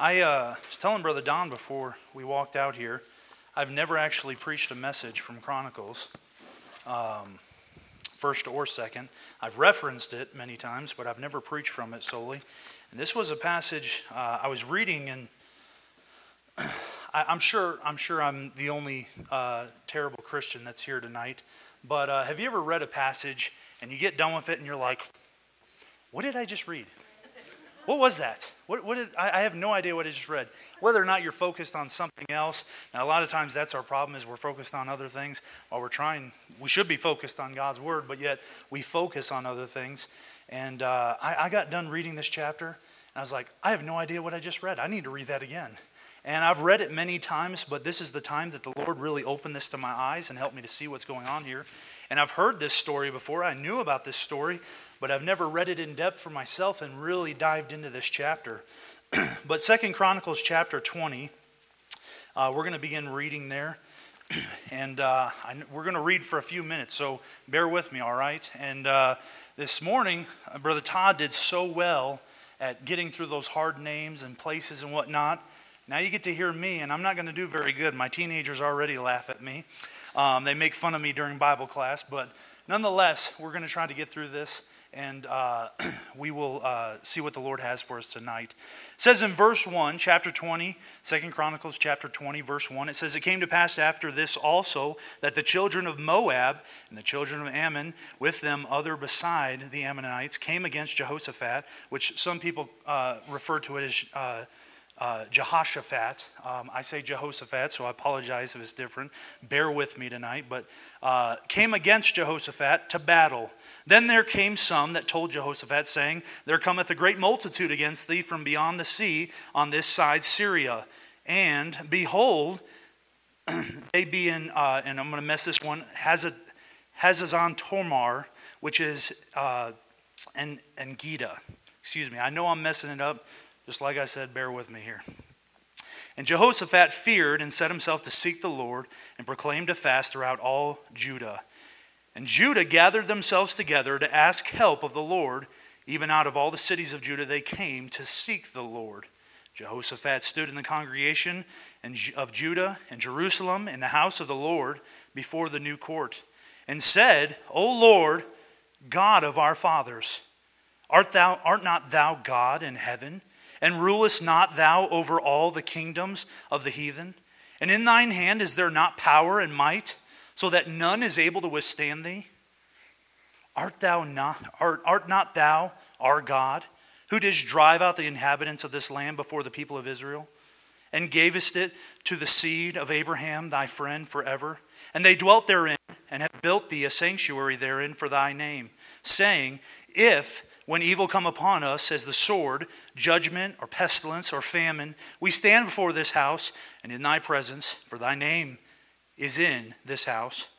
I uh, was telling Brother Don before we walked out here, I've never actually preached a message from Chronicles, um, first or second. I've referenced it many times, but I've never preached from it solely. And this was a passage uh, I was reading, and I, am sure I'm sure I'm the only uh, terrible Christian that's here tonight. But uh, have you ever read a passage and you get done with it and you're like, "What did I just read?" What was that? What, what did, I, I, have no idea what I just read. Whether or not you're focused on something else. Now, a lot of times that's our problem is we're focused on other things while we're trying. We should be focused on God's word, but yet we focus on other things. And uh, I, I got done reading this chapter, and I was like, I have no idea what I just read. I need to read that again. And I've read it many times, but this is the time that the Lord really opened this to my eyes and helped me to see what's going on here. And I've heard this story before. I knew about this story, but I've never read it in depth for myself and really dived into this chapter. but Second Chronicles chapter 20, uh, we're going to begin reading there. and uh, I, we're going to read for a few minutes, so bear with me, all right? And uh, this morning, uh, Brother Todd did so well at getting through those hard names and places and whatnot. Now you get to hear me, and I'm not going to do very good. My teenagers already laugh at me. Um, they make fun of me during Bible class, but nonetheless, we're going to try to get through this and uh, we will uh, see what the Lord has for us tonight. It says in verse 1, chapter 20, 2 Chronicles chapter 20, verse 1, it says, It came to pass after this also that the children of Moab and the children of Ammon, with them other beside the Ammonites, came against Jehoshaphat, which some people uh, refer to it as uh, Jehoshaphat. Um, I say Jehoshaphat, so I apologize if it's different. Bear with me tonight. But uh, came against Jehoshaphat to battle. Then there came some that told Jehoshaphat, saying, There cometh a great multitude against thee from beyond the sea on this side Syria. And behold, they be in, uh, and I'm going to mess this one, Hazazon Tomar, which is uh, and, and Gita. Excuse me, I know I'm messing it up. Just like I said, bear with me here. And Jehoshaphat feared and set himself to seek the Lord and proclaimed a fast throughout all Judah. And Judah gathered themselves together to ask help of the Lord. Even out of all the cities of Judah, they came to seek the Lord. Jehoshaphat stood in the congregation of Judah and Jerusalem in the house of the Lord before the new court and said, O Lord, God of our fathers, art, thou, art not thou God in heaven? And rulest not thou over all the kingdoms of the heathen? And in thine hand is there not power and might, so that none is able to withstand thee? Art thou not art, art not thou our God, who didst drive out the inhabitants of this land before the people of Israel, and gavest it to the seed of Abraham thy friend forever? And they dwelt therein, and have built thee a sanctuary therein for thy name, saying, If when evil come upon us as the sword, judgment, or pestilence, or famine, we stand before this house and in thy presence, for thy name is in this house,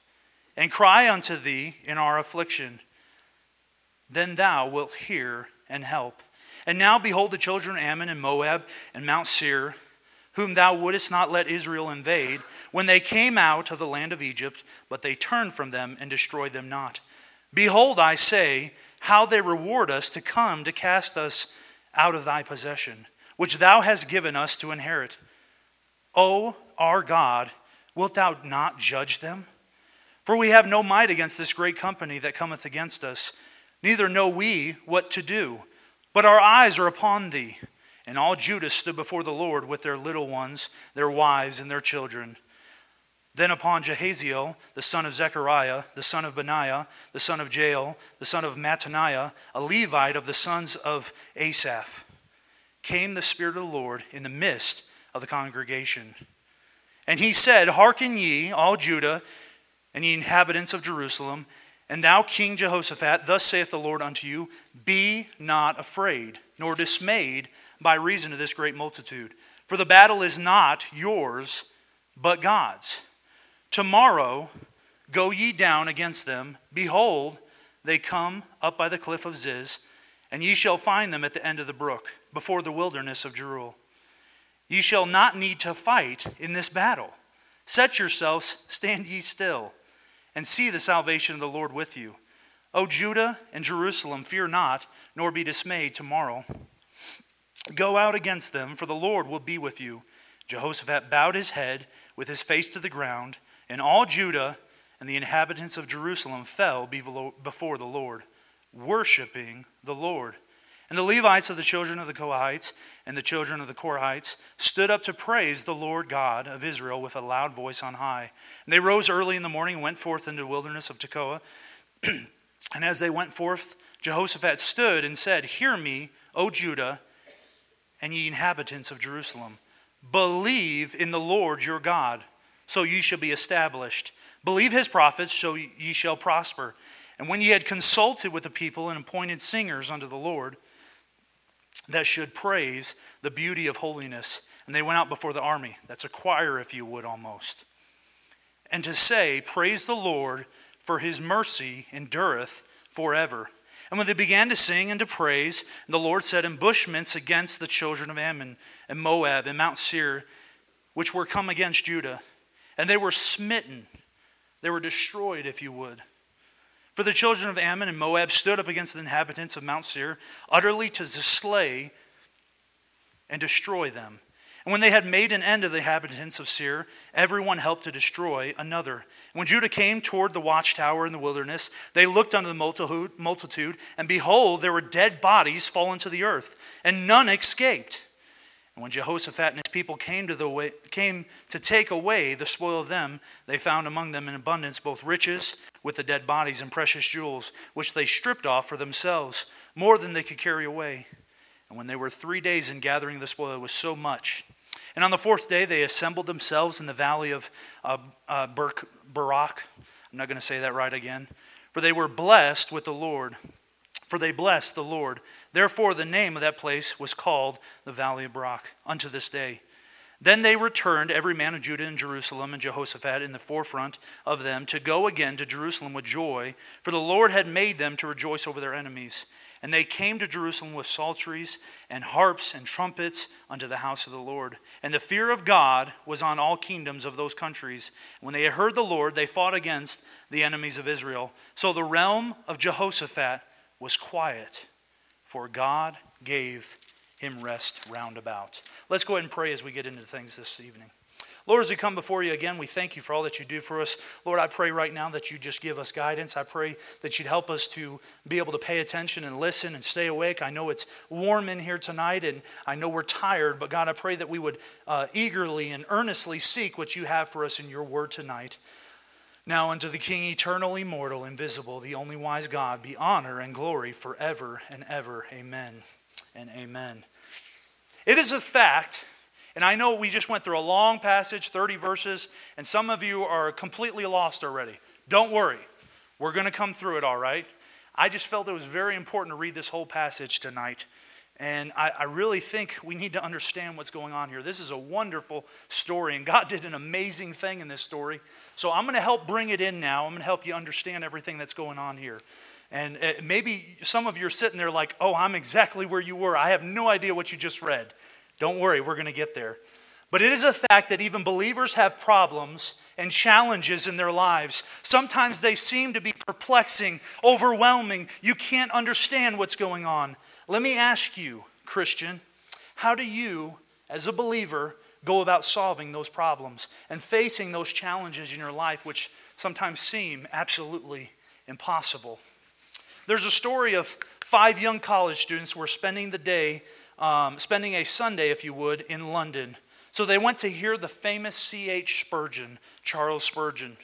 and cry unto thee in our affliction. Then thou wilt hear and help. And now behold the children of Ammon and Moab and Mount Seir, whom thou wouldest not let Israel invade, when they came out of the land of Egypt, but they turned from them and destroyed them not. Behold, I say, how they reward us to come to cast us out of thy possession, which thou hast given us to inherit. O our God, wilt thou not judge them? For we have no might against this great company that cometh against us, neither know we what to do, but our eyes are upon thee. And all Judah stood before the Lord with their little ones, their wives, and their children. Then upon Jehaziel, the son of Zechariah, the son of Benaiah, the son of Jael, the son of Mattaniah, a Levite of the sons of Asaph, came the Spirit of the Lord in the midst of the congregation. And he said, Hearken ye, all Judah, and ye inhabitants of Jerusalem, and thou, King Jehoshaphat, thus saith the Lord unto you Be not afraid, nor dismayed by reason of this great multitude. For the battle is not yours, but God's. Tomorrow go ye down against them. Behold, they come up by the cliff of Ziz, and ye shall find them at the end of the brook, before the wilderness of Jeruel. Ye shall not need to fight in this battle. Set yourselves, stand ye still, and see the salvation of the Lord with you. O Judah and Jerusalem, fear not, nor be dismayed tomorrow. Go out against them, for the Lord will be with you. Jehoshaphat bowed his head with his face to the ground, and all Judah and the inhabitants of Jerusalem fell before the Lord, worshiping the Lord. And the Levites of the children of the Kohathites and the children of the Korahites stood up to praise the Lord God of Israel with a loud voice on high. And they rose early in the morning and went forth into the wilderness of Tekoa. and as they went forth, Jehoshaphat stood and said, Hear me, O Judah, and ye inhabitants of Jerusalem. Believe in the Lord your God, so ye shall be established. Believe his prophets, so ye shall prosper. And when ye had consulted with the people and appointed singers unto the Lord, that should praise the beauty of holiness, and they went out before the army. That's a choir, if you would, almost. And to say, Praise the Lord, for his mercy endureth forever. And when they began to sing and to praise, the Lord set ambushments against the children of Ammon and Moab and Mount Seir, which were come against Judah. And they were smitten. They were destroyed, if you would. For the children of Ammon and Moab stood up against the inhabitants of Mount Seir, utterly to slay and destroy them. And when they had made an end of the inhabitants of Seir, everyone helped to destroy another. When Judah came toward the watchtower in the wilderness, they looked unto the multitude, and behold, there were dead bodies fallen to the earth, and none escaped. And when Jehoshaphat and his people came to, the way, came to take away the spoil of them, they found among them in abundance both riches with the dead bodies and precious jewels, which they stripped off for themselves, more than they could carry away. And when they were three days in gathering the spoil, it was so much. And on the fourth day, they assembled themselves in the valley of uh, uh, Barak. I'm not going to say that right again. For they were blessed with the Lord. For they blessed the Lord. Therefore, the name of that place was called the Valley of Barak unto this day. Then they returned, every man of Judah and Jerusalem, and Jehoshaphat in the forefront of them, to go again to Jerusalem with joy, for the Lord had made them to rejoice over their enemies. And they came to Jerusalem with psalteries and harps and trumpets unto the house of the Lord. And the fear of God was on all kingdoms of those countries. When they had heard the Lord, they fought against the enemies of Israel. So the realm of Jehoshaphat was quiet, for God gave him rest round about. Let's go ahead and pray as we get into things this evening. Lord, as we come before you again, we thank you for all that you do for us. Lord, I pray right now that you just give us guidance. I pray that you'd help us to be able to pay attention and listen and stay awake. I know it's warm in here tonight and I know we're tired, but God, I pray that we would uh, eagerly and earnestly seek what you have for us in your word tonight. Now unto the King, eternal, immortal, invisible, the only wise God, be honor and glory forever and ever. Amen and amen. It is a fact and I know we just went through a long passage, 30 verses, and some of you are completely lost already. Don't worry. We're going to come through it all right. I just felt it was very important to read this whole passage tonight. And I, I, really think we need to understand what's going on here. This is a wonderful story, and God did an amazing thing in this story. So I'm going to help bring it in now. I'm going to help you understand everything that's going on here. And uh, maybe some of you are sitting there like, oh, I'm exactly where you were. I have no idea what you just read. Don't worry, we're going to get there. But it is a fact that even believers have problems and challenges in their lives. Sometimes they seem to be perplexing, overwhelming. You can't understand what's going on. Let me ask you, Christian, how do you, as a believer, go about solving those problems and facing those challenges in your life, which sometimes seem absolutely impossible? There's a story of five young college students who were spending the day um, spending a Sunday, if you would, in London. So they went to hear the famous C.H. Spurgeon, Charles Spurgeon.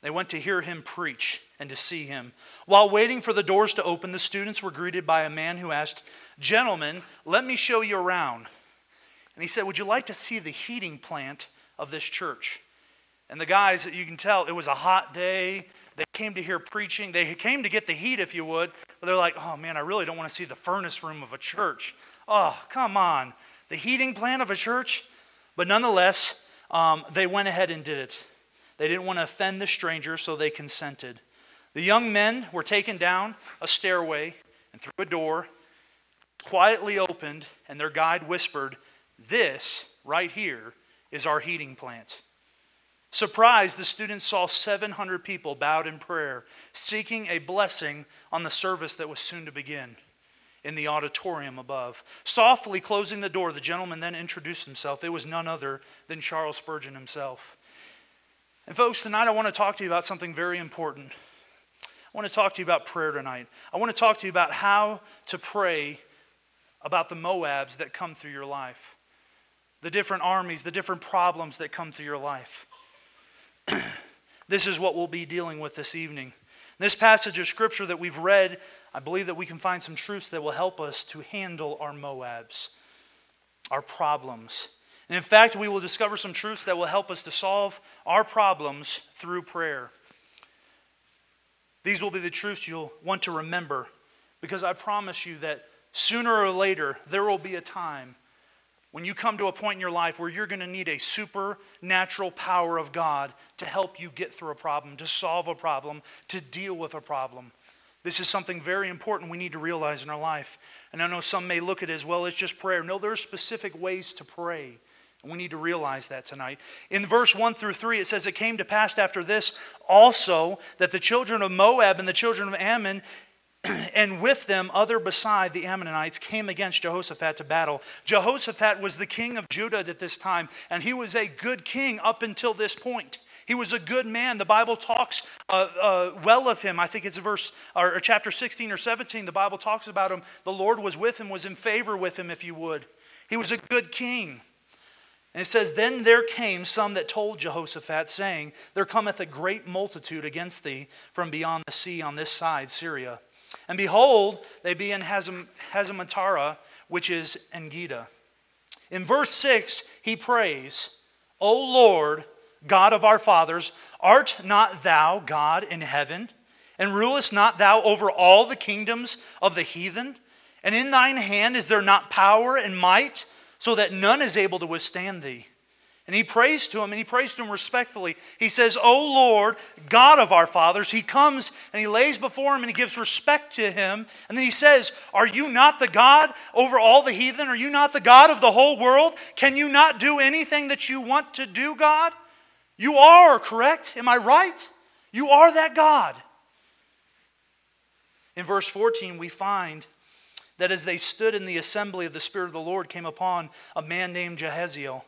They went to hear him preach and to see him. While waiting for the doors to open, the students were greeted by a man who asked, Gentlemen, let me show you around. And he said, Would you like to see the heating plant of this church? And the guys, you can tell, it was a hot day. They came to hear preaching. They came to get the heat, if you would. But they're like, oh man, I really don't want to see the furnace room of a church. Oh, come on. The heating plant of a church? But nonetheless, um, they went ahead and did it. They didn't want to offend the stranger, so they consented. The young men were taken down a stairway and through a door, quietly opened, and their guide whispered, This right here is our heating plant. Surprised, the students saw 700 people bowed in prayer, seeking a blessing on the service that was soon to begin. in the auditorium above. Softly closing the door, the gentleman then introduced himself. It was none other than Charles Spurgeon himself. And, folks, tonight I want to talk to you about something very important. I want to talk to you about prayer tonight. I want to talk to you about how to pray about the Moabs that come through your life, the different armies, the different problems that come through your life. this is what we'll be dealing with this evening. This passage of scripture that we've read, I believe that we can find some truths that will help us to handle our Moabs, our problems. And in fact, we will discover some truths that will help us to solve our problems through prayer. These will be the truths you'll want to remember because I promise you that sooner or later there will be a time when you come to a point in your life where you're going to need a supernatural power of God to help you get through a problem, to solve a problem, to deal with a problem. This is something very important we need to realize in our life. And I know some may look at it as well as just prayer. No, there are specific ways to pray. We need to realize that tonight. In verse 1 through 3, it says, It came to pass after this also that the children of Moab and the children of Ammon and with them other beside the Ammonites came against Jehoshaphat to battle. Jehoshaphat was the king of Judah at this time, and he was a good king up until this point. He was a good man. The Bible talks uh, uh, well of him. I think it's verse or, or chapter 16 or 17. The Bible talks about him. The Lord was with him, was in favor with him, if you would. He was a good king. And it says, Then there came some that told Jehoshaphat, saying, There cometh a great multitude against thee from beyond the sea on this side, Syria. And behold, they be in Hazam, Hazamatara, which is Engedi. In verse 6, he prays, O Lord, God of our fathers, art not thou God in heaven? And rulest not thou over all the kingdoms of the heathen? And in thine hand is there not power and might, so that none is able to withstand thee? And he prays to him, and he prays to him respectfully. He says, O Lord, God of our fathers. He comes and he lays before him and he gives respect to him. And then he says, Are you not the God over all the heathen? Are you not the God of the whole world? Can you not do anything that you want to do, God? You are, correct? Am I right? You are that God. In verse 14, we find that as they stood in the assembly of the Spirit of the Lord came upon a man named Jehaziel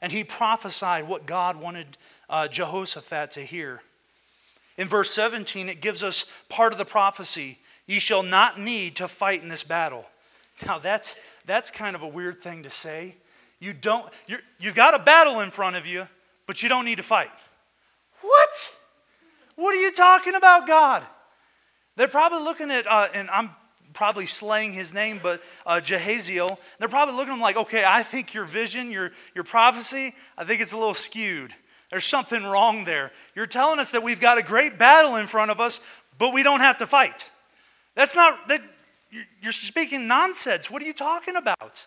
and he prophesied what God wanted uh, Jehoshaphat to hear. In verse 17, it gives us part of the prophecy Ye shall not need to fight in this battle. Now, that's, that's kind of a weird thing to say. You don't, you you've got a battle in front of you, but you don't need to fight. What? What are you talking about, God? They're probably looking at, uh, and I'm probably slaying his name, but uh, Jehaziel. They're probably looking at him like, okay, I think your vision, your, your prophecy, I think it's a little skewed. There's something wrong there. You're telling us that we've got a great battle in front of us, but we don't have to fight. That's not, that, you're speaking nonsense. What are you talking about?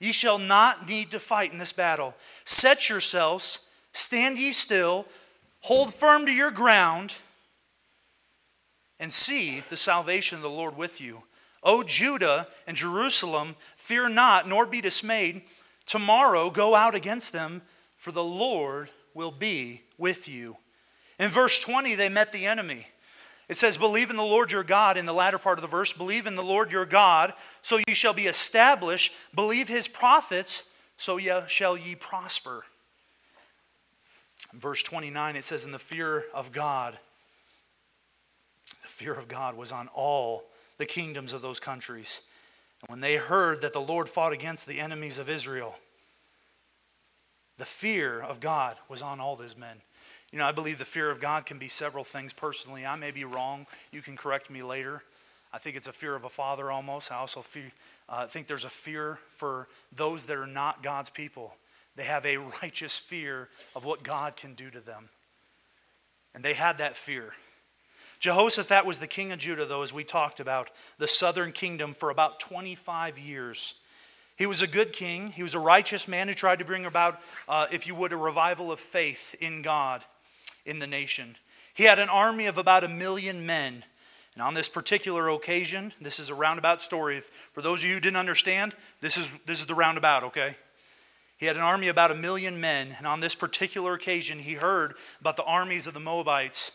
Ye shall not need to fight in this battle. Set yourselves, stand ye still, hold firm to your ground, and see the salvation of the Lord with you. O Judah and Jerusalem, fear not, nor be dismayed. Tomorrow go out against them, for the Lord will be with you. In verse 20, they met the enemy. It says, Believe in the Lord your God, in the latter part of the verse, believe in the Lord your God, so you shall be established. Believe his prophets, so ye shall ye prosper. In verse 29, it says, In the fear of God, fear of God was on all the kingdoms of those countries. And when they heard that the Lord fought against the enemies of Israel, the fear of God was on all those men. You know, I believe the fear of God can be several things personally. I may be wrong. You can correct me later. I think it's a fear of a father almost. I also fear, uh, think there's a fear for those that are not God's people. They have a righteous fear of what God can do to them. And they had that fear. Jehoshaphat was the king of Judah, though, as we talked about, the southern kingdom for about 25 years. He was a good king. He was a righteous man who tried to bring about, uh, if you would, a revival of faith in God in the nation. He had an army of about a million men. And on this particular occasion, this is a roundabout story. For those of you who didn't understand, this is, this is the roundabout, okay? He had an army about a million men. And on this particular occasion, he heard about the armies of the Moabites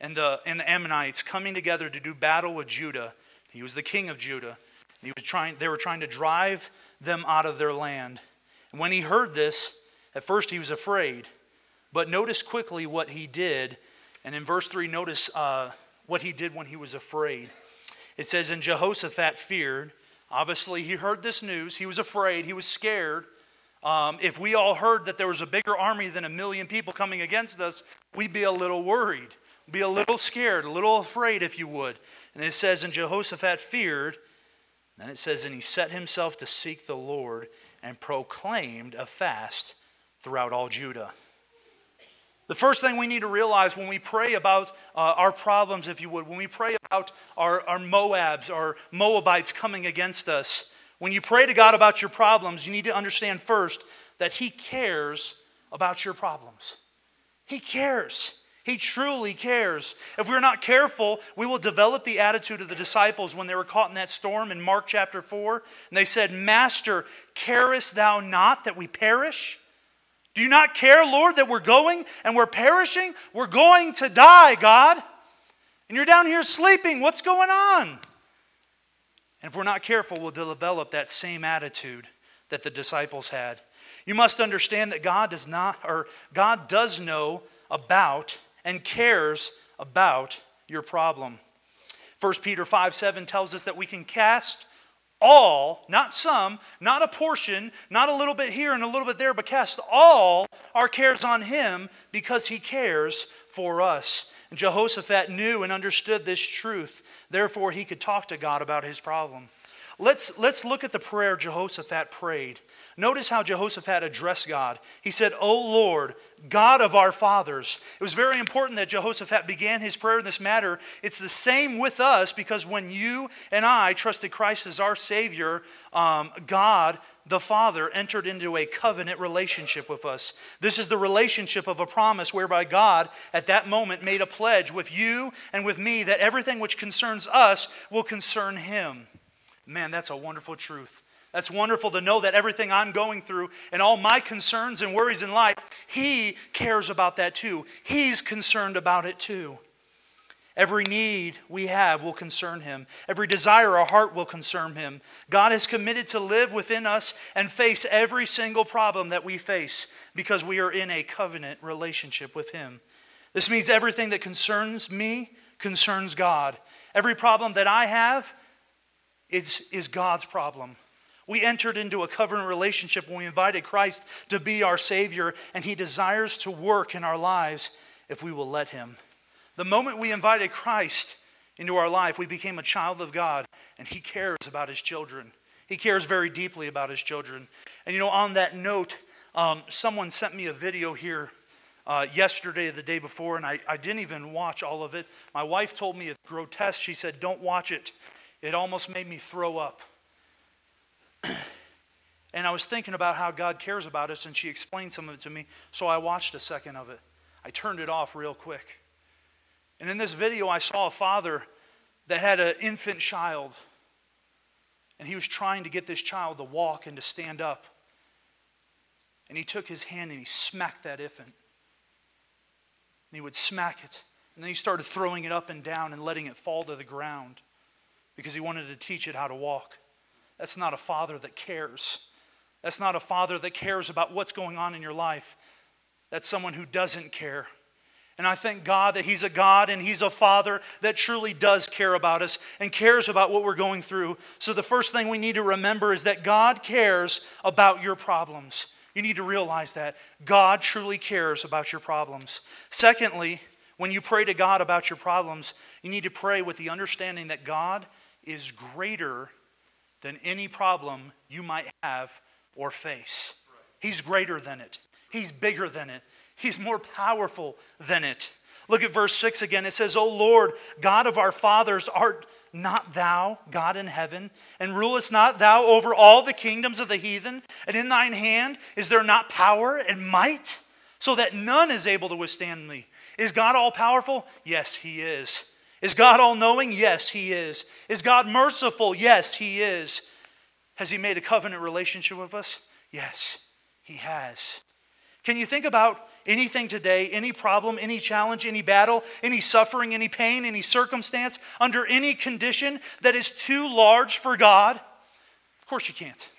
and the, and the Ammonites coming together to do battle with Judah. He was the king of Judah. He was trying, they were trying to drive them out of their land. And when he heard this, at first he was afraid. But notice quickly what he did. And in verse 3, notice uh, what he did when he was afraid. It says, And Jehoshaphat feared. Obviously, he heard this news. He was afraid. He was scared. Um, if we all heard that there was a bigger army than a million people coming against us, we'd be a little worried, be a little scared, a little afraid, if you would. And it says, And Jehoshaphat feared. Then it says, And he set himself to seek the Lord and proclaimed a fast throughout all Judah. The first thing we need to realize when we pray about uh, our problems, if you would, when we pray about our, our Moabs, our Moabites coming against us, when you pray to God about your problems, you need to understand first that He cares about your problems. He cares. He truly cares. If we're not careful, we will develop the attitude of the disciples when they were caught in that storm in Mark chapter 4. And they said, Master, carest thou not that we perish? Do you not care, Lord, that we're going and we're perishing? We're going to die, God. And you're down here sleeping. What's going on? And if we're not careful, we'll develop that same attitude that the disciples had. You must understand that God does not, or God does know about and cares about your problem. 1 Peter 5 7 tells us that we can cast all, not some, not a portion, not a little bit here and a little bit there, but cast all our cares on Him because He cares for us. And Jehoshaphat knew and understood this truth. Therefore, he could talk to God about his problem. Let's, let's look at the prayer Jehoshaphat prayed. Notice how Jehoshaphat addressed God. He said, O Lord, God of our fathers. It was very important that Jehoshaphat began his prayer in this matter. It's the same with us because when you and I trusted Christ as our Savior, um, God the Father entered into a covenant relationship with us. This is the relationship of a promise whereby God, at that moment, made a pledge with you and with me that everything which concerns us will concern Him. Man, that's a wonderful truth. That's wonderful to know that everything I'm going through and all my concerns and worries in life, He cares about that too. He's concerned about it too. Every need we have will concern him. Every desire our heart will concern him. God is committed to live within us and face every single problem that we face because we are in a covenant relationship with him. This means everything that concerns me concerns God. Every problem that I have is, is God's problem. We entered into a covenant relationship when we invited Christ to be our Savior, and He desires to work in our lives if we will let Him. The moment we invited Christ into our life, we became a child of God, and He cares about His children. He cares very deeply about His children. And you know, on that note, um, someone sent me a video here uh, yesterday, the day before, and I, I didn't even watch all of it. My wife told me it's grotesque. She said, Don't watch it. It almost made me throw up. And I was thinking about how God cares about us, and she explained some of it to me, so I watched a second of it. I turned it off real quick. And in this video, I saw a father that had an infant child. And he was trying to get this child to walk and to stand up. And he took his hand and he smacked that infant. And he would smack it. And then he started throwing it up and down and letting it fall to the ground because he wanted to teach it how to walk. That's not a father that cares. That's not a father that cares about what's going on in your life. That's someone who doesn't care. And I thank God that He's a God and He's a Father that truly does care about us and cares about what we're going through. So, the first thing we need to remember is that God cares about your problems. You need to realize that. God truly cares about your problems. Secondly, when you pray to God about your problems, you need to pray with the understanding that God is greater than any problem you might have or face. He's greater than it, He's bigger than it. He's more powerful than it. Look at verse 6 again. It says, O Lord, God of our fathers, art not thou God in heaven? And rulest not thou over all the kingdoms of the heathen? And in thine hand is there not power and might, so that none is able to withstand me? Is God all powerful? Yes, he is. Is God all knowing? Yes, he is. Is God merciful? Yes, he is. Has he made a covenant relationship with us? Yes, he has. Can you think about anything today, any problem, any challenge, any battle, any suffering, any pain, any circumstance, under any condition that is too large for God? Of course you can't.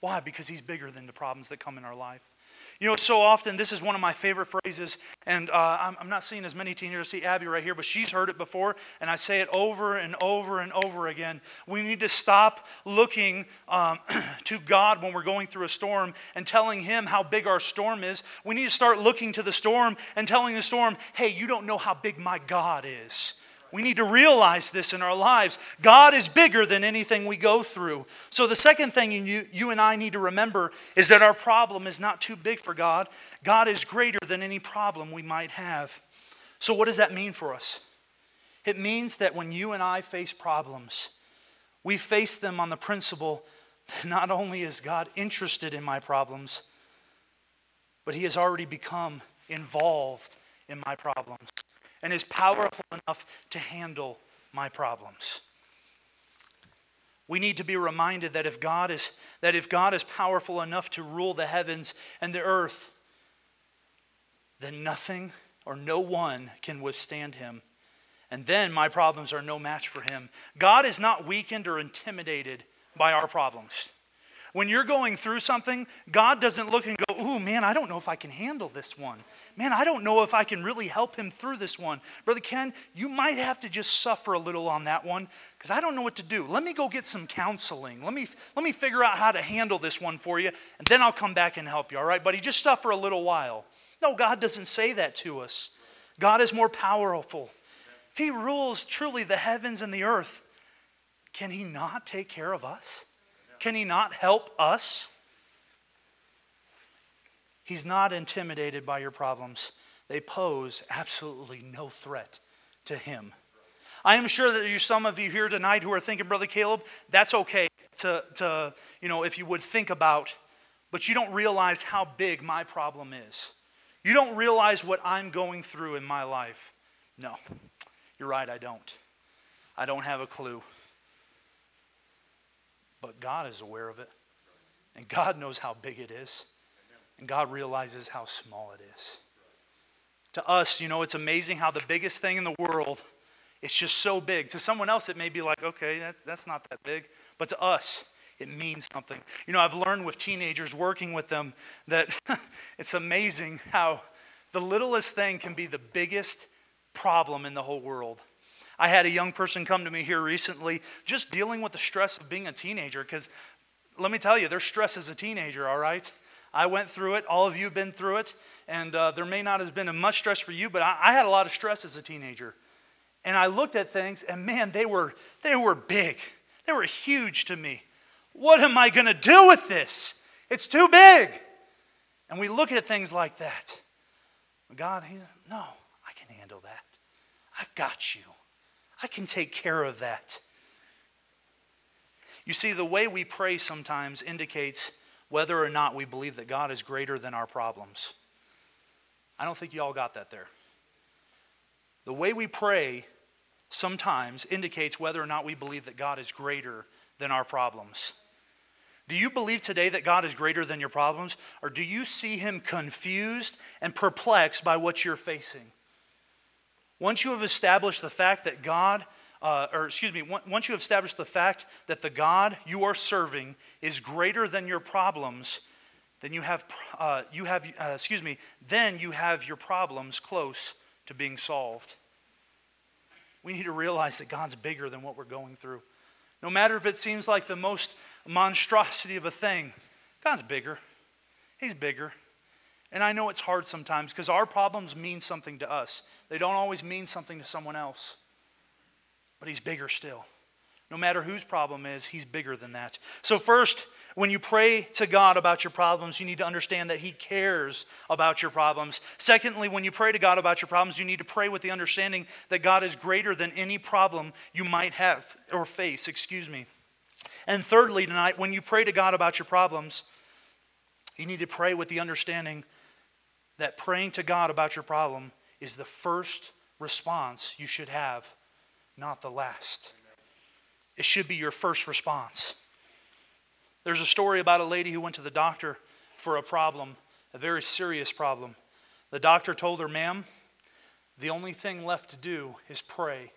Why? Because He's bigger than the problems that come in our life. You know, so often, this is one of my favorite phrases, and uh, I'm, I'm, not seeing as many teenagers. See Abby right here, but she's heard it before, and I say it over and over and over again. We need to stop looking um, to God when we're going through a storm and telling Him how big our storm is. We need to start looking to the storm and telling the storm, hey, you don't know how big my God is. We need to realize this in our lives. God is bigger than anything we go through. So, the second thing you, you and I need to remember is that our problem is not too big for God. God is greater than any problem we might have. So, what does that mean for us? It means that when you and I face problems, we face them on the principle that not only is God interested in my problems, but He has already become involved in my problems and is powerful enough to handle my problems. We need to be reminded that if God is that if God is powerful enough to rule the heavens and the earth, then nothing or no one can withstand him. And then my problems are no match for him. God is not weakened or intimidated by our problems. When you're going through something, God doesn't look and go, Ooh, man, I don't know if I can handle this one. Man, I don't know if I can really help him through this one. Brother Ken, you might have to just suffer a little on that one because I don't know what to do. Let me go get some counseling. Let me, let me figure out how to handle this one for you, and then I'll come back and help you, all right, buddy? Just suffer a little while. No, God doesn't say that to us. God is more powerful. If He rules truly the heavens and the earth, can He not take care of us? Can he not help us? He's not intimidated by your problems. They pose absolutely no threat to him. I am sure that there's some of you here tonight who are thinking, Brother Caleb, that's okay to, to, you know, if you would think about, but you don't realize how big my problem is. You don't realize what I'm going through in my life. No, you're right, I don't. I don't have a clue. But God is aware of it. And God knows how big it is. And God realizes how small it is. To us, you know, it's amazing how the biggest thing in the world it's just so big. To someone else, it may be like, okay, that, that's not that big. But to us, it means something. You know, I've learned with teenagers working with them that it's amazing how the littlest thing can be the biggest problem in the whole world. I had a young person come to me here recently just dealing with the stress of being a teenager because let me tell you, there's stress as a teenager, all right? I went through it. All of you have been through it. And uh, there may not have been much stress for you, but I, I had a lot of stress as a teenager. And I looked at things, and man, they were, they were big. They were huge to me. What am I going to do with this? It's too big. And we look at things like that. God, He's, no, I can handle that. I've got you. I can take care of that. You see, the way we pray sometimes indicates whether or not we believe that God is greater than our problems. I don't think you all got that there. The way we pray sometimes indicates whether or not we believe that God is greater than our problems. Do you believe today that God is greater than your problems, or do you see Him confused and perplexed by what you're facing? Once you have established the fact that God, uh, or excuse me, once you have established the fact that the God you are serving is greater than your problems, then you have, uh, you have uh, excuse me, then you have your problems close to being solved. We need to realize that God's bigger than what we're going through. No matter if it seems like the most monstrosity of a thing, God's bigger. He's bigger. And I know it's hard sometimes because our problems mean something to us. They don't always mean something to someone else. But He's bigger still. No matter whose problem is, He's bigger than that. So, first, when you pray to God about your problems, you need to understand that He cares about your problems. Secondly, when you pray to God about your problems, you need to pray with the understanding that God is greater than any problem you might have or face, excuse me. And thirdly, tonight, when you pray to God about your problems, you need to pray with the understanding that praying to God about your problem is the first response you should have, not the last. It should be your first response. There's a story about a lady who went to the doctor for a problem, a very serious problem. The doctor told her, Ma'am, the only thing left to do is pray.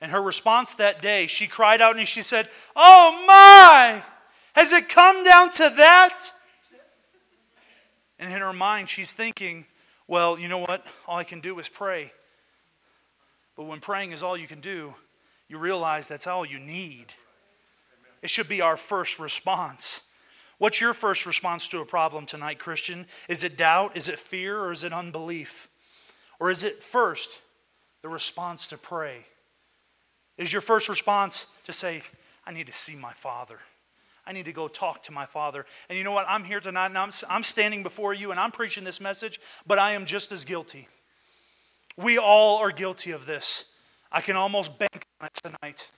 And her response that day, she cried out and she said, Oh my! Has it come down to that? And in her mind, she's thinking, Well, you know what? All I can do is pray. But when praying is all you can do, you realize that's all you need. It should be our first response. What's your first response to a problem tonight, Christian? Is it doubt? Is it fear? Or is it unbelief? Or is it first the response to pray? Is your first response to say, I need to see my Father? I need to go talk to my Father. And you know what? I'm here tonight and I'm, I'm standing before you and I'm preaching this message, but I am just as guilty. We all are guilty of this. I can almost bank on it tonight.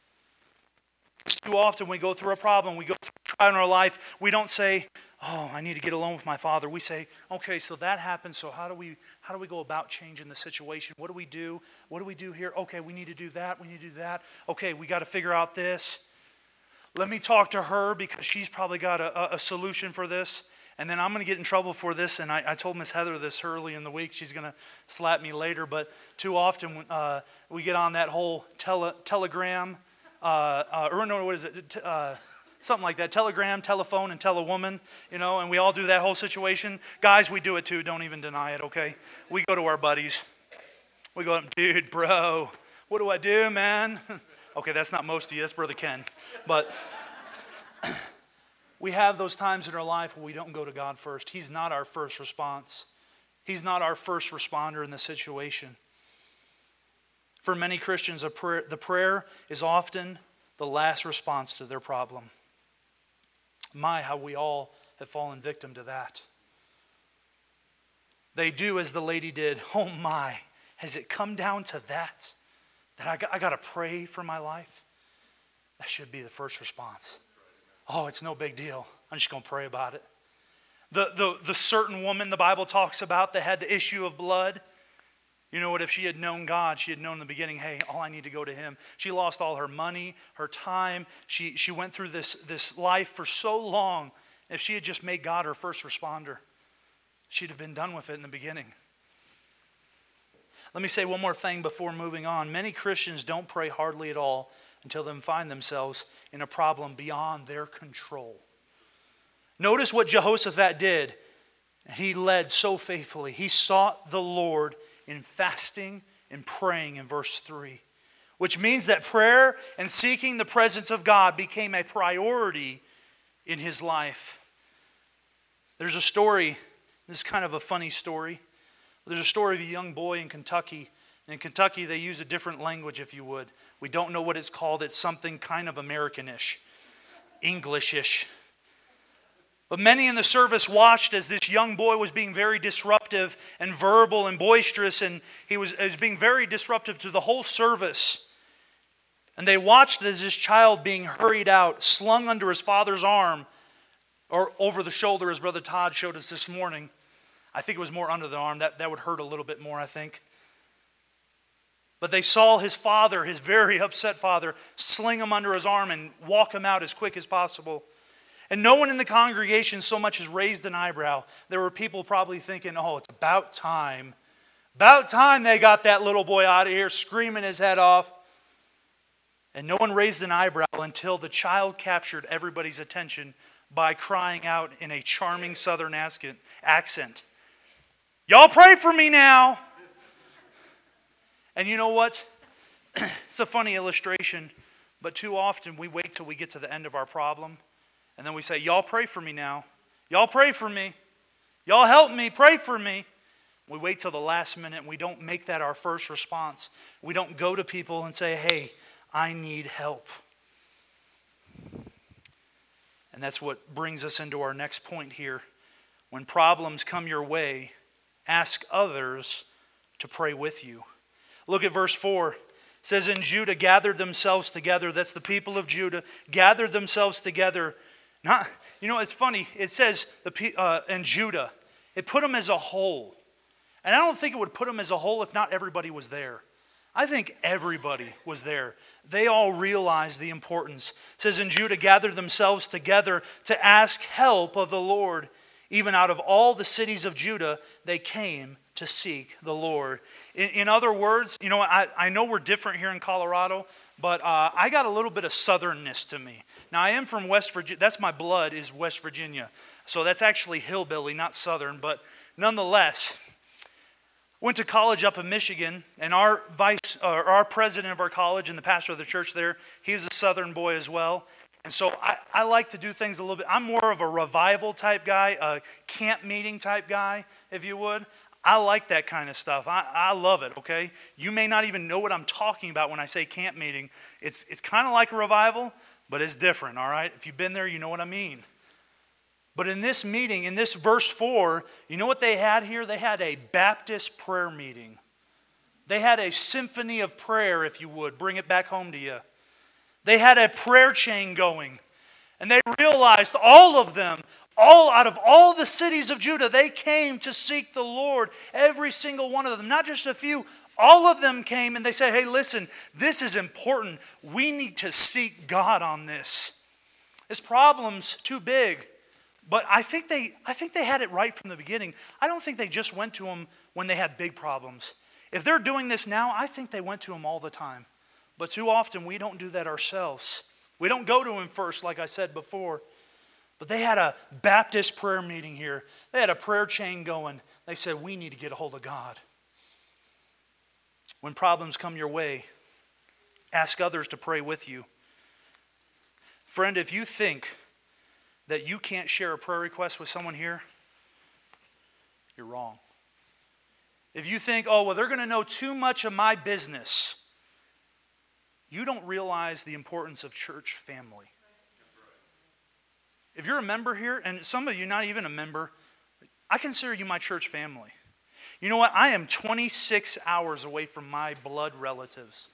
Too often we go through a problem, we go through a trial in our life, we don't say, Oh, I need to get alone with my father. We say, Okay, so that happened, so how do we how do we go about changing the situation? What do we do? What do we do here? Okay, we need to do that, we need to do that. Okay, we got to figure out this. Let me talk to her because she's probably got a, a solution for this. And then I'm going to get in trouble for this. And I, I told Miss Heather this early in the week. She's going to slap me later. But too often uh, we get on that whole tele, telegram, uh, uh, or no, what is it? Uh, something like that telegram, telephone, and tell a woman, you know, and we all do that whole situation. Guys, we do it too. Don't even deny it, okay? We go to our buddies. We go, dude, bro, what do I do, man? okay, that's not most of you, that's Brother Ken. But we have those times in our life where we don't go to God first. He's not our first response, He's not our first responder in the situation. For many Christians, prayer, the prayer is often the last response to their problem. My, how we all have fallen victim to that. They do as the lady did. Oh my, has it come down to that? That I got, I got to pray for my life? That should be the first response. Oh, it's no big deal. I'm just going to pray about it. The, the, the certain woman the Bible talks about that had the issue of blood. You know what? If she had known God, she had known in the beginning, hey, all I need to go to Him. She lost all her money, her time. She, she went through this, this life for so long. If she had just made God her first responder, she'd have been done with it in the beginning. Let me say one more thing before moving on. Many Christians don't pray hardly at all until they find themselves in a problem beyond their control. Notice what Jehoshaphat did. He led so faithfully. He sought the Lord in fasting and praying in verse 3, which means that prayer and seeking the presence of God became a priority in his life. There's a story, this is kind of a funny story. There's a story of a young boy in Kentucky. In Kentucky, they use a different language, if you would. We don't know what it's called. It's something kind of Americanish, Englishish. But many in the service watched as this young boy was being very disruptive and verbal and boisterous, and he was, was being very disruptive to the whole service. And they watched as this child being hurried out, slung under his father's arm, or over the shoulder, as Brother Todd showed us this morning. I think it was more under the arm. That, that would hurt a little bit more, I think. But they saw his father, his very upset father, sling him under his arm and walk him out as quick as possible. And no one in the congregation so much as raised an eyebrow. There were people probably thinking, oh, it's about time. About time they got that little boy out of here screaming his head off. And no one raised an eyebrow until the child captured everybody's attention by crying out in a charming southern accent Y'all pray for me now. And you know what? it's a funny illustration, but too often we wait till we get to the end of our problem and then we say, Y'all pray for me now. Y'all pray for me. Y'all help me. Pray for me. We wait till the last minute we don't make that our first response. We don't go to people and say, Hey, I need help. And that's what brings us into our next point here. When problems come your way, ask others to pray with you. Look at verse 4. It says, And Judah gathered themselves together. That's the people of Judah, gathered themselves together. Not, you know, it's funny. It says, the, uh, and Judah. It put them as a whole. And I don't think it would put them as a whole if not everybody was there. I think everybody was there. They all realized the importance. It says, And Judah gathered themselves together to ask help of the Lord even out of all the cities of Judah, they came to seek the Lord. In, in other words, you know, I, I know we're different here in Colorado, but uh, I got a little bit of southernness to me. Now, I am from West Virginia. That's my blood, is West Virginia. So that's actually hillbilly, not southern, but nonetheless, went to college up in Michigan, and our vice, uh, our president of our college and the pastor of the church there, he's a southern boy as well. And so I, I like to do things a little bit. I'm more of a revival type guy, a camp meeting type guy, if you would. I like that kind of stuff. I, I love it, okay? You may not even know what I'm talking about when I say camp meeting. It's, it's kind of like a revival, but it's different, all right? If you've been there, you know what I mean. But in this meeting, in this verse 4, you know what they had here? They had a Baptist prayer meeting. They had a symphony of prayer, if you would. Bring it back home to you. They had a prayer chain going. And they realized, all of them, all out of all the cities of Judah, they came to seek the Lord. Every single one of them, not just a few, all of them came and they said, Hey, listen, this is important. We need to seek God on this. This problem's too big. But I think they I think they had it right from the beginning. I don't think they just went to him when they had big problems. If they're doing this now, I think they went to him all the time. But too often we don't do that ourselves. We don't go to him first, like I said before. But they had a Baptist prayer meeting here. They had a prayer chain going. They said, We need to get a hold of God. When problems come your way, ask others to pray with you. Friend, if you think that you can't share a prayer request with someone here, you're wrong. If you think, oh, well, they're going to know too much of my business, you don't realize the importance of church family. If you're a member here, and some of you not even a member, I consider you my church family. You know what? I am 26 hours away from my blood relatives,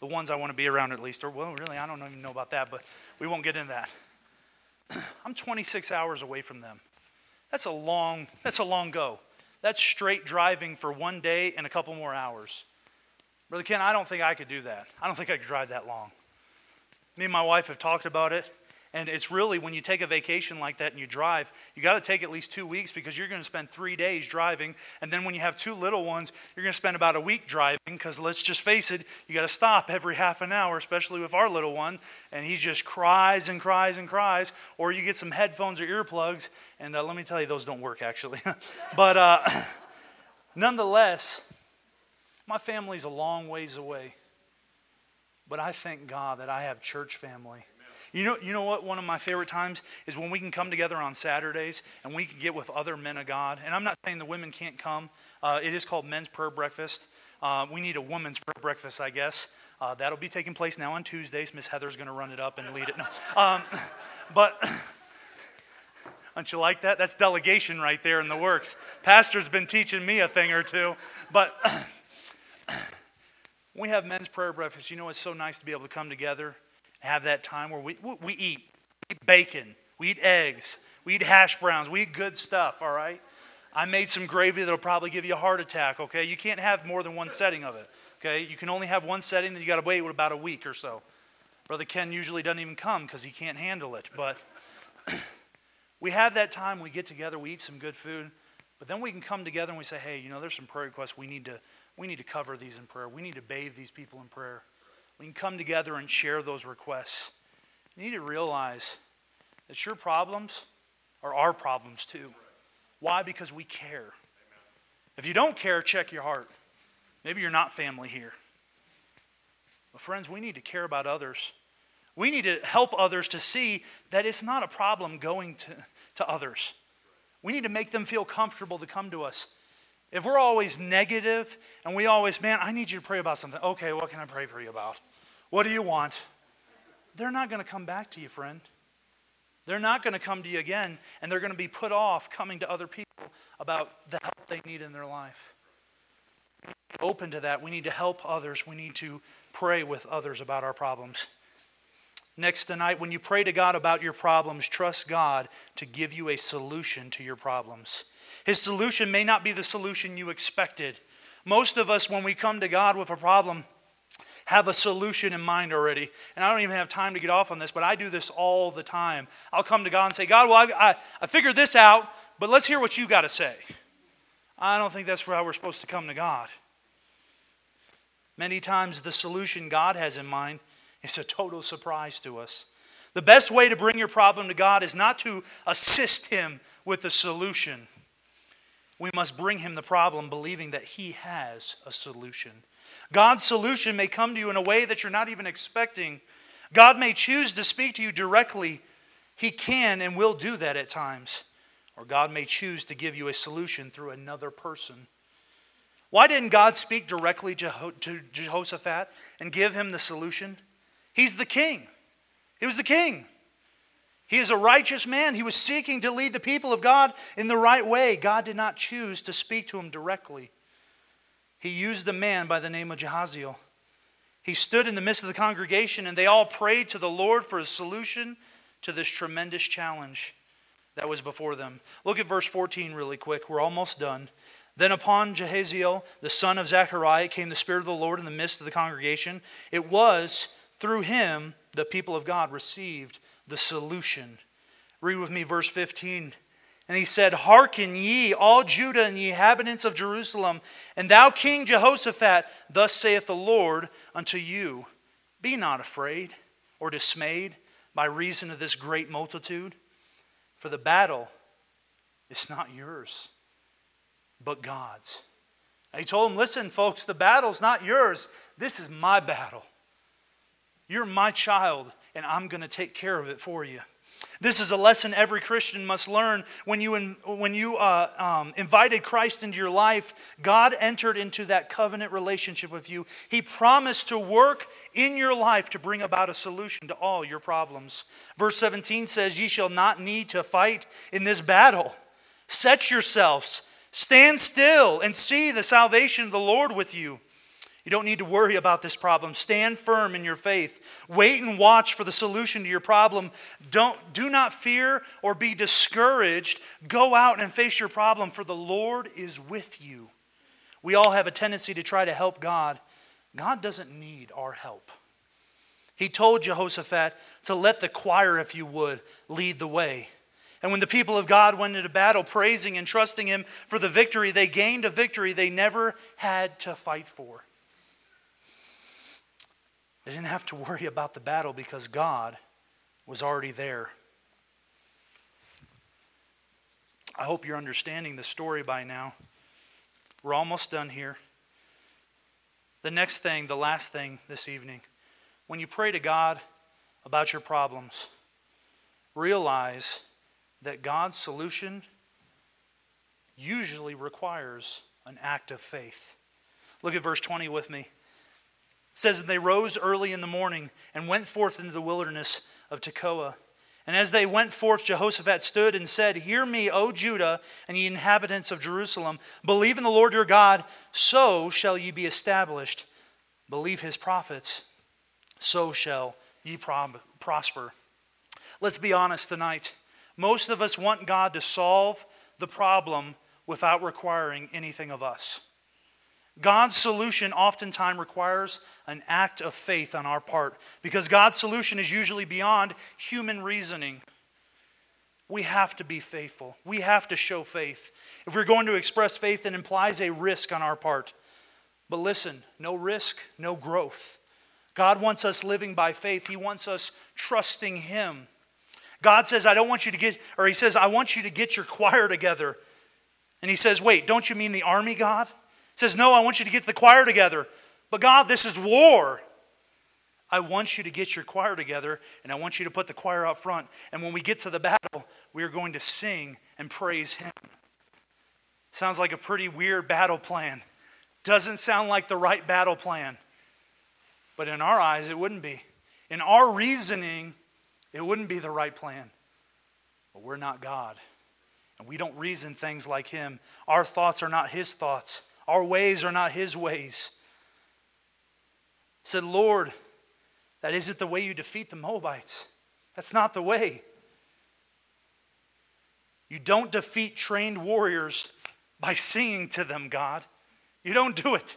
the ones I want to be around at least. Or, well, really, I don't even know about that, but we won't get into that. I'm 26 hours away from them. That's a long, that's a long go. That's straight driving for one day and a couple more hours. Brother Ken, I don't think I could do that. I don't think I could drive that long. Me and my wife have talked about it. And it's really when you take a vacation like that and you drive, you got to take at least two weeks because you're going to spend three days driving. And then when you have two little ones, you're going to spend about a week driving because let's just face it, you got to stop every half an hour, especially with our little one. And he just cries and cries and cries. Or you get some headphones or earplugs. And uh, let me tell you, those don't work actually. but uh, nonetheless, my family's a long ways away. But I thank God that I have church family you know, you know what? One of my favorite times is when we can come together on Saturdays and we can get with other men of God. And I'm not saying the women can't come. Uh, it is called Men's Prayer Breakfast. Uh, we need a woman's prayer breakfast, I guess. Uh, that'll be taking place now on Tuesdays. Miss Heather's going to run it up and lead it. No. Um, but don't you like that? That's delegation right there in the works. Pastor's been teaching me a thing or two. But we have men's prayer breakfast. You know, it's so nice to be able to come together have that time where we, we eat. We eat bacon, we eat eggs, we eat hash browns, we eat good stuff, all right? I made some gravy that'll probably give you a heart attack, okay? You can't have more than one setting of it, okay? You can only have one setting, then you got to wait about a week or so. Brother Ken usually doesn't even come because he can't handle it, but we have that time, we get together, we eat some good food, but then we can come together and we say, hey, you know, there's some prayer requests. We need to, we need to cover these in prayer. We need to bathe these people in prayer we can come together and share those requests. You need to realize that your problems are our problems too. Why? Because we care. If you don't care, check your heart. Maybe you're not family here. But, friends, we need to care about others. We need to help others to see that it's not a problem going to, to others. We need to make them feel comfortable to come to us. If we're always negative and we always, man, I need you to pray about something. Okay, what can I pray for you about? What do you want? They're not going to come back to you, friend. They're not going to come to you again, and they're going to be put off coming to other people about the help they need in their life. Open to that. We need to help others. We need to pray with others about our problems. Next tonight, when you pray to God about your problems, trust God to give you a solution to your problems. His solution may not be the solution you expected. Most of us, when we come to God with a problem, have a solution in mind already. And I don't even have time to get off on this, but I do this all the time. I'll come to God and say, God, well, I, I, I figured this out, but let's hear what you got to say. I don't think that's how we're supposed to come to God. Many times, the solution God has in mind is a total surprise to us. The best way to bring your problem to God is not to assist Him with the solution. We must bring Him the problem believing that He has a solution. God's solution may come to you in a way that you're not even expecting. God may choose to speak to you directly. He can and will do that at times. Or God may choose to give you a solution through another person. Why didn't God speak directly to Jehoshaphat and give him the solution? He's the king. He was the king. He is a righteous man. He was seeking to lead the people of God in the right way. God did not choose to speak to him directly. He used a man by the name of Jehaziel. He stood in the midst of the congregation and they all prayed to the Lord for a solution to this tremendous challenge that was before them. Look at verse 14 really quick. We're almost done. Then upon Jehaziel, the son of Zechariah, came the Spirit of the Lord in the midst of the congregation. It was through him the people of God received the solution. Read with me verse 15. And he said, Hearken ye, all Judah and ye inhabitants of Jerusalem, and thou King Jehoshaphat, thus saith the Lord unto you Be not afraid or dismayed by reason of this great multitude, for the battle is not yours, but God's. And he told him, Listen, folks, the battle's not yours. This is my battle. You're my child, and I'm going to take care of it for you. This is a lesson every Christian must learn. When you, in, when you uh, um, invited Christ into your life, God entered into that covenant relationship with you. He promised to work in your life to bring about a solution to all your problems. Verse 17 says, Ye shall not need to fight in this battle. Set yourselves, stand still, and see the salvation of the Lord with you. You don't need to worry about this problem. Stand firm in your faith. Wait and watch for the solution to your problem. Don't, do not fear or be discouraged. Go out and face your problem, for the Lord is with you. We all have a tendency to try to help God. God doesn't need our help. He told Jehoshaphat to let the choir, if you would, lead the way. And when the people of God went into battle praising and trusting Him for the victory, they gained a victory they never had to fight for. They didn't have to worry about the battle because God was already there. I hope you're understanding the story by now. We're almost done here. The next thing, the last thing this evening, when you pray to God about your problems, realize that God's solution usually requires an act of faith. Look at verse 20 with me. It says that they rose early in the morning and went forth into the wilderness of Tekoa. And as they went forth, Jehoshaphat stood and said, Hear me, O Judah, and ye inhabitants of Jerusalem. Believe in the Lord your God, so shall ye be established. Believe his prophets, so shall ye prosper. Let's be honest tonight. Most of us want God to solve the problem without requiring anything of us. God's solution oftentimes requires an act of faith on our part because God's solution is usually beyond human reasoning. We have to be faithful. We have to show faith. If we're going to express faith, it implies a risk on our part. But listen, no risk, no growth. God wants us living by faith. He wants us trusting Him. God says, I don't want you to get, or He says, I want you to get your choir together. And He says, Wait, don't you mean the army, God? Says, No, I want you to get the choir together. But God, this is war. I want you to get your choir together and I want you to put the choir out front. And when we get to the battle, we are going to sing and praise Him. Sounds like a pretty weird battle plan. Doesn't sound like the right battle plan. But in our eyes, it wouldn't be. In our reasoning, it wouldn't be the right plan. But we're not God. And we don't reason things like Him. Our thoughts are not His thoughts. Our ways are not his ways. said, Lord, that isn't the way you defeat the Moabites. That's not the way. You don't defeat trained warriors by singing to them, God. You don't do it.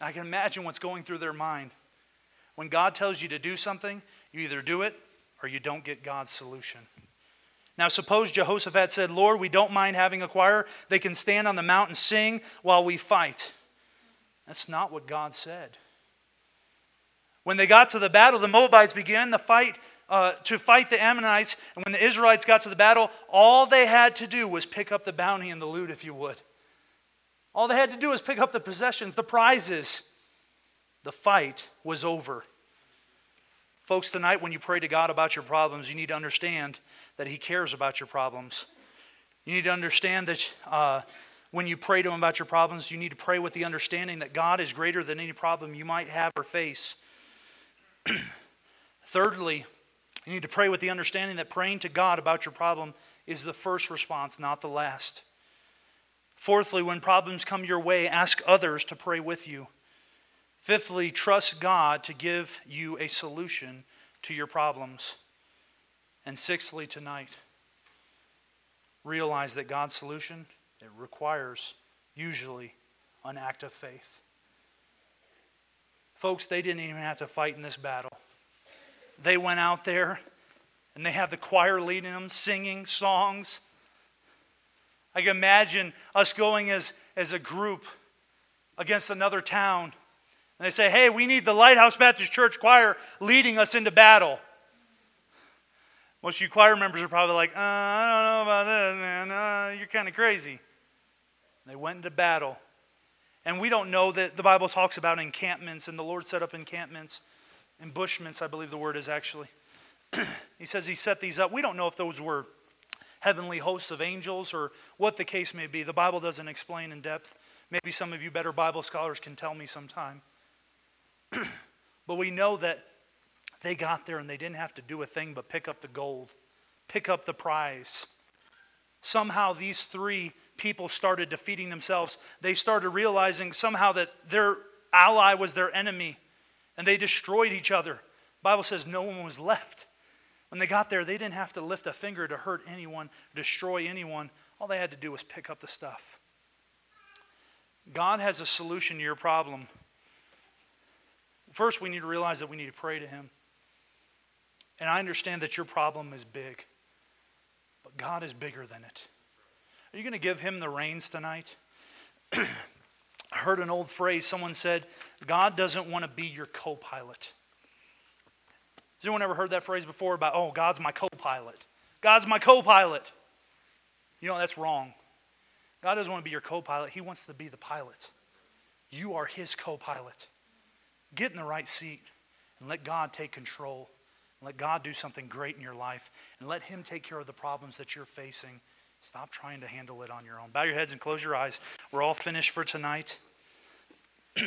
I can imagine what's going through their mind. When God tells you to do something, you either do it or you don't get God's solution. Now, suppose Jehoshaphat said, Lord, we don't mind having a choir. They can stand on the mountain and sing while we fight. That's not what God said. When they got to the battle, the Moabites began the fight uh, to fight the Ammonites. And when the Israelites got to the battle, all they had to do was pick up the bounty and the loot, if you would. All they had to do was pick up the possessions, the prizes. The fight was over. Folks, tonight when you pray to God about your problems, you need to understand that He cares about your problems. You need to understand that uh, when you pray to Him about your problems, you need to pray with the understanding that God is greater than any problem you might have or face. Thirdly, you need to pray with the understanding that praying to God about your problem is the first response, not the last. Fourthly, when problems come your way, ask others to pray with you. Fifthly, trust God to give you a solution to your problems. And sixthly, tonight, realize that God's solution it requires usually an act of faith. Folks, they didn't even have to fight in this battle. They went out there and they had the choir leading them, singing songs. I can imagine us going as, as a group against another town and they say, hey, we need the Lighthouse Baptist Church choir leading us into battle. Most of you choir members are probably like, uh, I don't know about this, man. Uh, you're kind of crazy. They went into battle. And we don't know that the Bible talks about encampments, and the Lord set up encampments, embushments, I believe the word is actually. he says he set these up. We don't know if those were heavenly hosts of angels or what the case may be. The Bible doesn't explain in depth. Maybe some of you better Bible scholars can tell me sometime. but we know that they got there and they didn't have to do a thing but pick up the gold, pick up the prize. Somehow these three people started defeating themselves. They started realizing somehow that their ally was their enemy and they destroyed each other. The Bible says no one was left. When they got there, they didn't have to lift a finger to hurt anyone, destroy anyone. All they had to do was pick up the stuff. God has a solution to your problem. First, we need to realize that we need to pray to Him. And I understand that your problem is big, but God is bigger than it. Are you going to give Him the reins tonight? I heard an old phrase. Someone said, God doesn't want to be your co pilot. Has anyone ever heard that phrase before about, oh, God's my co pilot? God's my co pilot. You know, that's wrong. God doesn't want to be your co pilot, He wants to be the pilot. You are His co pilot. Get in the right seat and let God take control. Let God do something great in your life and let Him take care of the problems that you're facing. Stop trying to handle it on your own. Bow your heads and close your eyes. We're all finished for tonight.